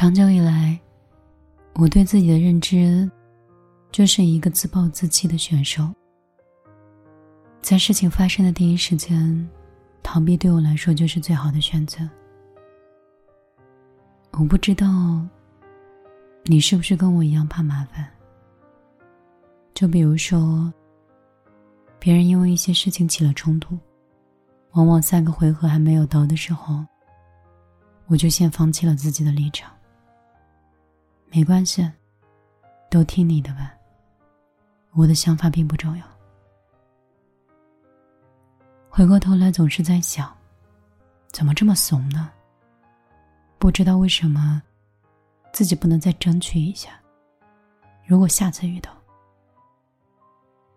长久以来，我对自己的认知就是一个自暴自弃的选手。在事情发生的第一时间，逃避对我来说就是最好的选择。我不知道你是不是跟我一样怕麻烦。就比如说，别人因为一些事情起了冲突，往往三个回合还没有到的时候，我就先放弃了自己的立场。没关系，都听你的吧。我的想法并不重要。回过头来，总是在想，怎么这么怂呢？不知道为什么，自己不能再争取一下。如果下次遇到，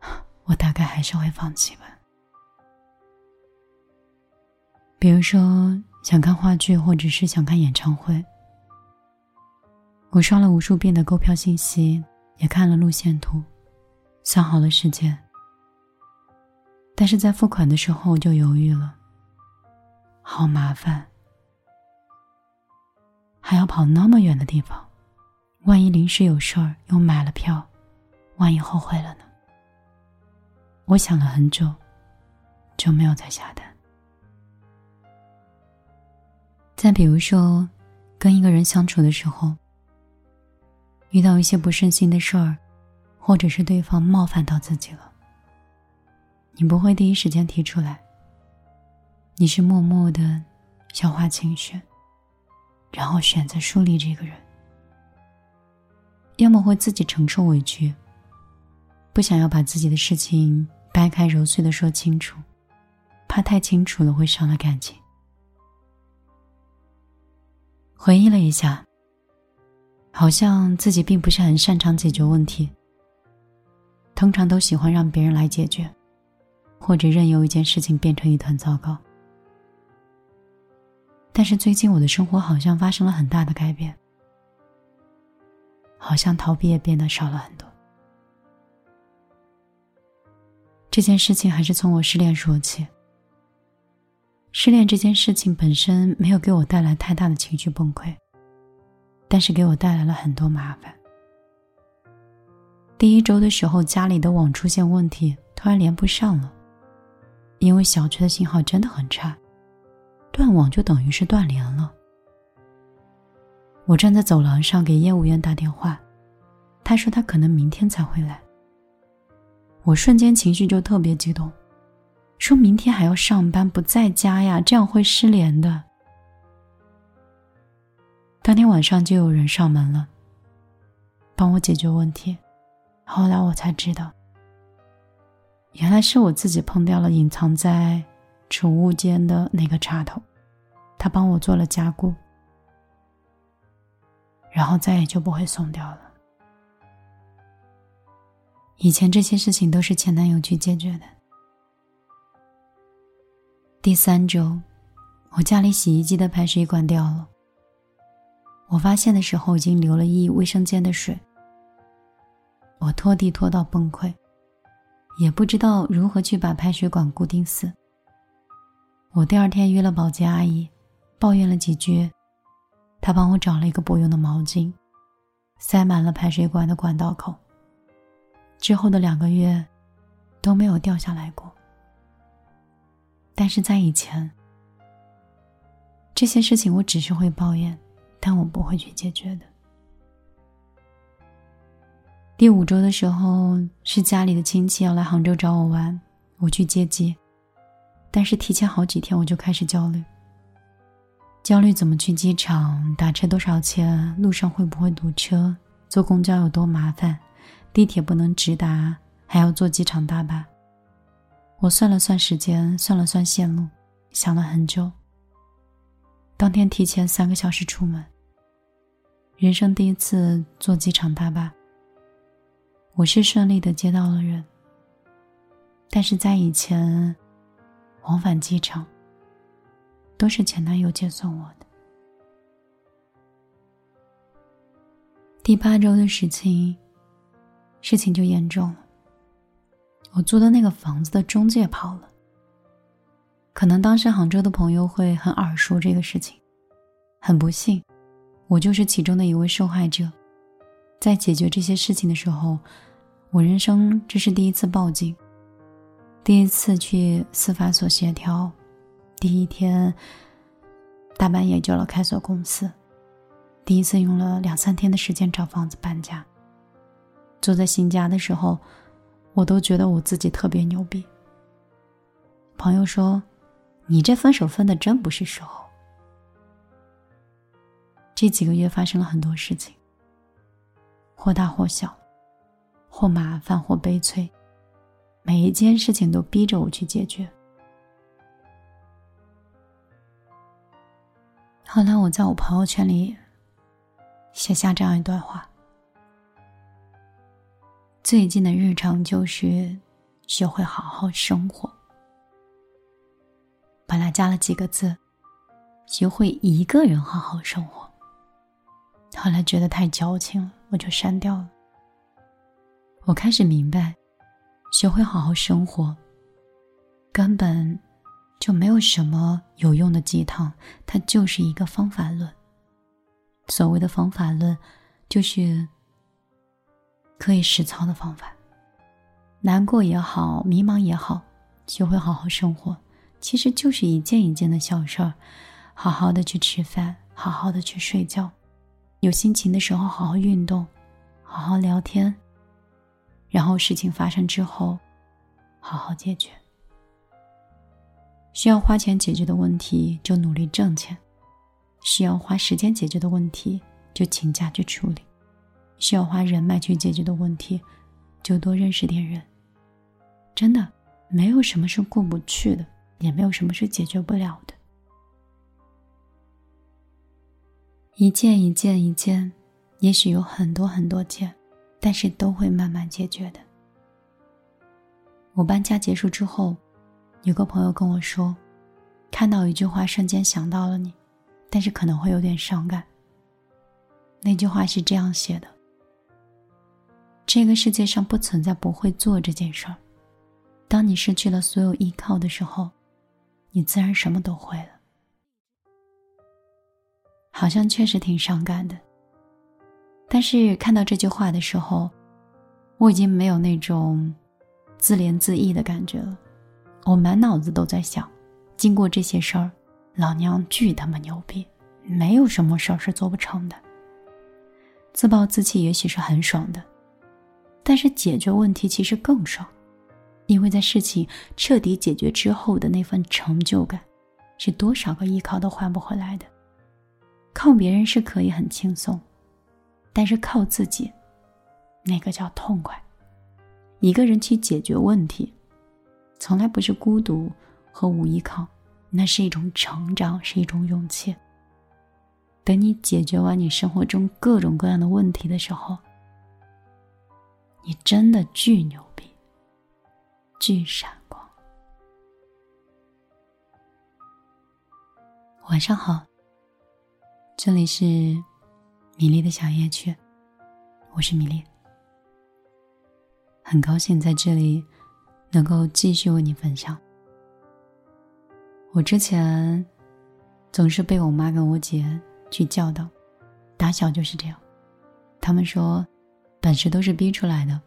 我大概还是会放弃吧。比如说，想看话剧，或者是想看演唱会。我刷了无数遍的购票信息，也看了路线图，算好了时间。但是在付款的时候就犹豫了，好麻烦，还要跑那么远的地方，万一临时有事儿又买了票，万一后悔了呢？我想了很久，就没有再下单。再比如说，跟一个人相处的时候。遇到一些不顺心的事儿，或者是对方冒犯到自己了，你不会第一时间提出来。你是默默的消化情绪，然后选择疏离这个人，要么会自己承受委屈，不想要把自己的事情掰开揉碎的说清楚，怕太清楚了会伤了感情。回忆了一下。好像自己并不是很擅长解决问题，通常都喜欢让别人来解决，或者任由一件事情变成一团糟糕。但是最近我的生活好像发生了很大的改变，好像逃避也变得少了很多。这件事情还是从我失恋说起。失恋这件事情本身没有给我带来太大的情绪崩溃。但是给我带来了很多麻烦。第一周的时候，家里的网出现问题，突然连不上了。因为小区的信号真的很差，断网就等于是断联了。我站在走廊上给业务员打电话，他说他可能明天才会来。我瞬间情绪就特别激动，说明天还要上班，不在家呀，这样会失联的。当天晚上就有人上门了，帮我解决问题。后来我才知道，原来是我自己碰掉了隐藏在储物间的那个插头，他帮我做了加固，然后再也就不会松掉了。以前这些事情都是前男友去解决的。第三周，我家里洗衣机的排水管掉了。我发现的时候已经流了一卫生间的水，我拖地拖到崩溃，也不知道如何去把排水管固定死。我第二天约了保洁阿姨，抱怨了几句，她帮我找了一个不用的毛巾，塞满了排水管的管道口。之后的两个月都没有掉下来过。但是在以前，这些事情我只是会抱怨。但我不会去解决的。第五周的时候，是家里的亲戚要来杭州找我玩，我去接机，但是提前好几天我就开始焦虑，焦虑怎么去机场，打车多少钱，路上会不会堵车，坐公交有多麻烦，地铁不能直达，还要坐机场大巴。我算了算时间，算了算线路，想了很久。当天提前三个小时出门。人生第一次坐机场大巴，我是顺利的接到了人。但是在以前，往返机场都是前男友接送我的。第八周的事情，事情就严重了。我租的那个房子的中介跑了。可能当时杭州的朋友会很耳熟这个事情，很不幸。我就是其中的一位受害者。在解决这些事情的时候，我人生这是第一次报警，第一次去司法所协调，第一天大半夜叫了开锁公司，第一次用了两三天的时间找房子搬家。住在新家的时候，我都觉得我自己特别牛逼。朋友说：“你这分手分的真不是时候。”这几个月发生了很多事情，或大或小，或麻烦或悲催，每一件事情都逼着我去解决。后来我在我朋友圈里写下这样一段话。最近的日常就是学会好好生活。本来加了几个字，学会一个人好好生活。后来觉得太矫情了，我就删掉了。我开始明白，学会好好生活，根本就没有什么有用的鸡汤，它就是一个方法论。所谓的方法论，就是。可以实操的方法，难过也好，迷茫也好，学会好好生活，其实就是一件一件的小事儿，好好的去吃饭，好好的去睡觉，有心情的时候好好运动，好好聊天，然后事情发生之后，好好解决。需要花钱解决的问题就努力挣钱，需要花时间解决的问题就请假去处理。需要花人脉去解决的问题，就多认识点人。真的，没有什么是过不去的，也没有什么是解决不了的。一件一件一件，也许有很多很多件，但是都会慢慢解决的。我搬家结束之后，有个朋友跟我说，看到一句话，瞬间想到了你，但是可能会有点伤感。那句话是这样写的。这个世界上不存在不会做这件事儿。当你失去了所有依靠的时候，你自然什么都会了。好像确实挺伤感的。但是看到这句话的时候，我已经没有那种自怜自艾的感觉了。我满脑子都在想，经过这些事儿，老娘巨他妈牛逼，没有什么事儿是做不成的。自暴自弃也许是很爽的。但是解决问题其实更爽，因为在事情彻底解决之后的那份成就感，是多少个依靠都换不回来的。靠别人是可以很轻松，但是靠自己，那个叫痛快。一个人去解决问题，从来不是孤独和无依靠，那是一种成长，是一种勇气。等你解决完你生活中各种各样的问题的时候。你真的巨牛逼，巨闪光。晚上好，这里是米粒的小夜曲，我是米粒，很高兴在这里能够继续为你分享。我之前总是被我妈跟我姐去教导，打小就是这样，他们说。本事都是逼出来的，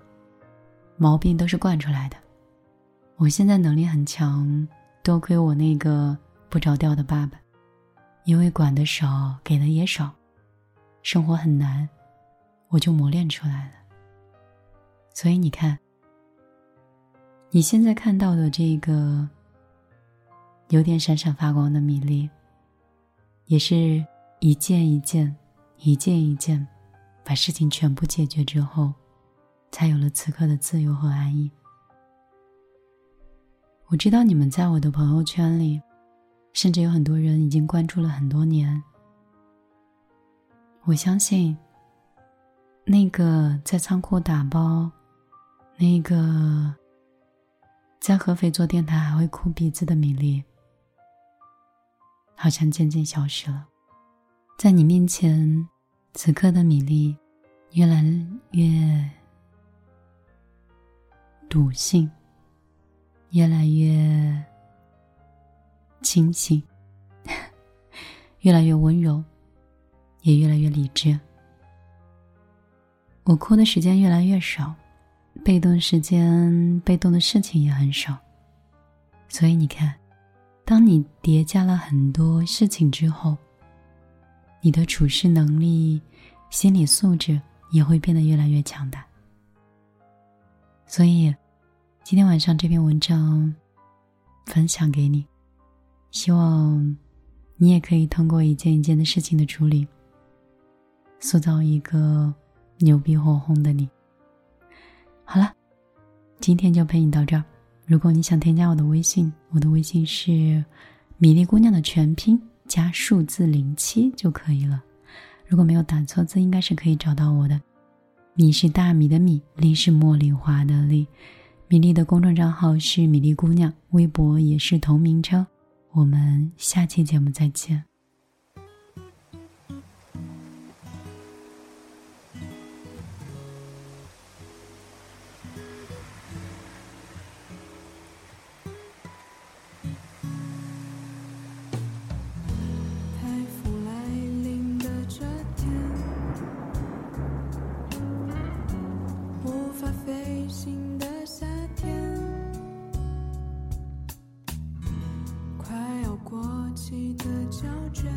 毛病都是惯出来的。我现在能力很强，多亏我那个不着调的爸爸，因为管的少，给的也少，生活很难，我就磨练出来了。所以你看，你现在看到的这个有点闪闪发光的米粒，也是一件一件，一件一件。把事情全部解决之后，才有了此刻的自由和安逸。我知道你们在我的朋友圈里，甚至有很多人已经关注了很多年。我相信，那个在仓库打包，那个在合肥做电台还会哭鼻子的米粒，好像渐渐消失了，在你面前。此刻的米粒，越来越笃信，越来越清醒，越来越温柔，也越来越理智。我哭的时间越来越少，被动时间、被动的事情也很少。所以你看，当你叠加了很多事情之后，你的处事能力、心理素质也会变得越来越强大。所以，今天晚上这篇文章分享给你，希望你也可以通过一件一件的事情的处理，塑造一个牛逼哄哄的你。好了，今天就陪你到这儿。如果你想添加我的微信，我的微信是米粒姑娘的全拼加数字零七就可以了。如果没有打错字，应该是可以找到我的。米是大米的米，粒是茉莉花的粒。米粒的公众账号是米粒姑娘，微博也是同名称。我们下期节目再见。只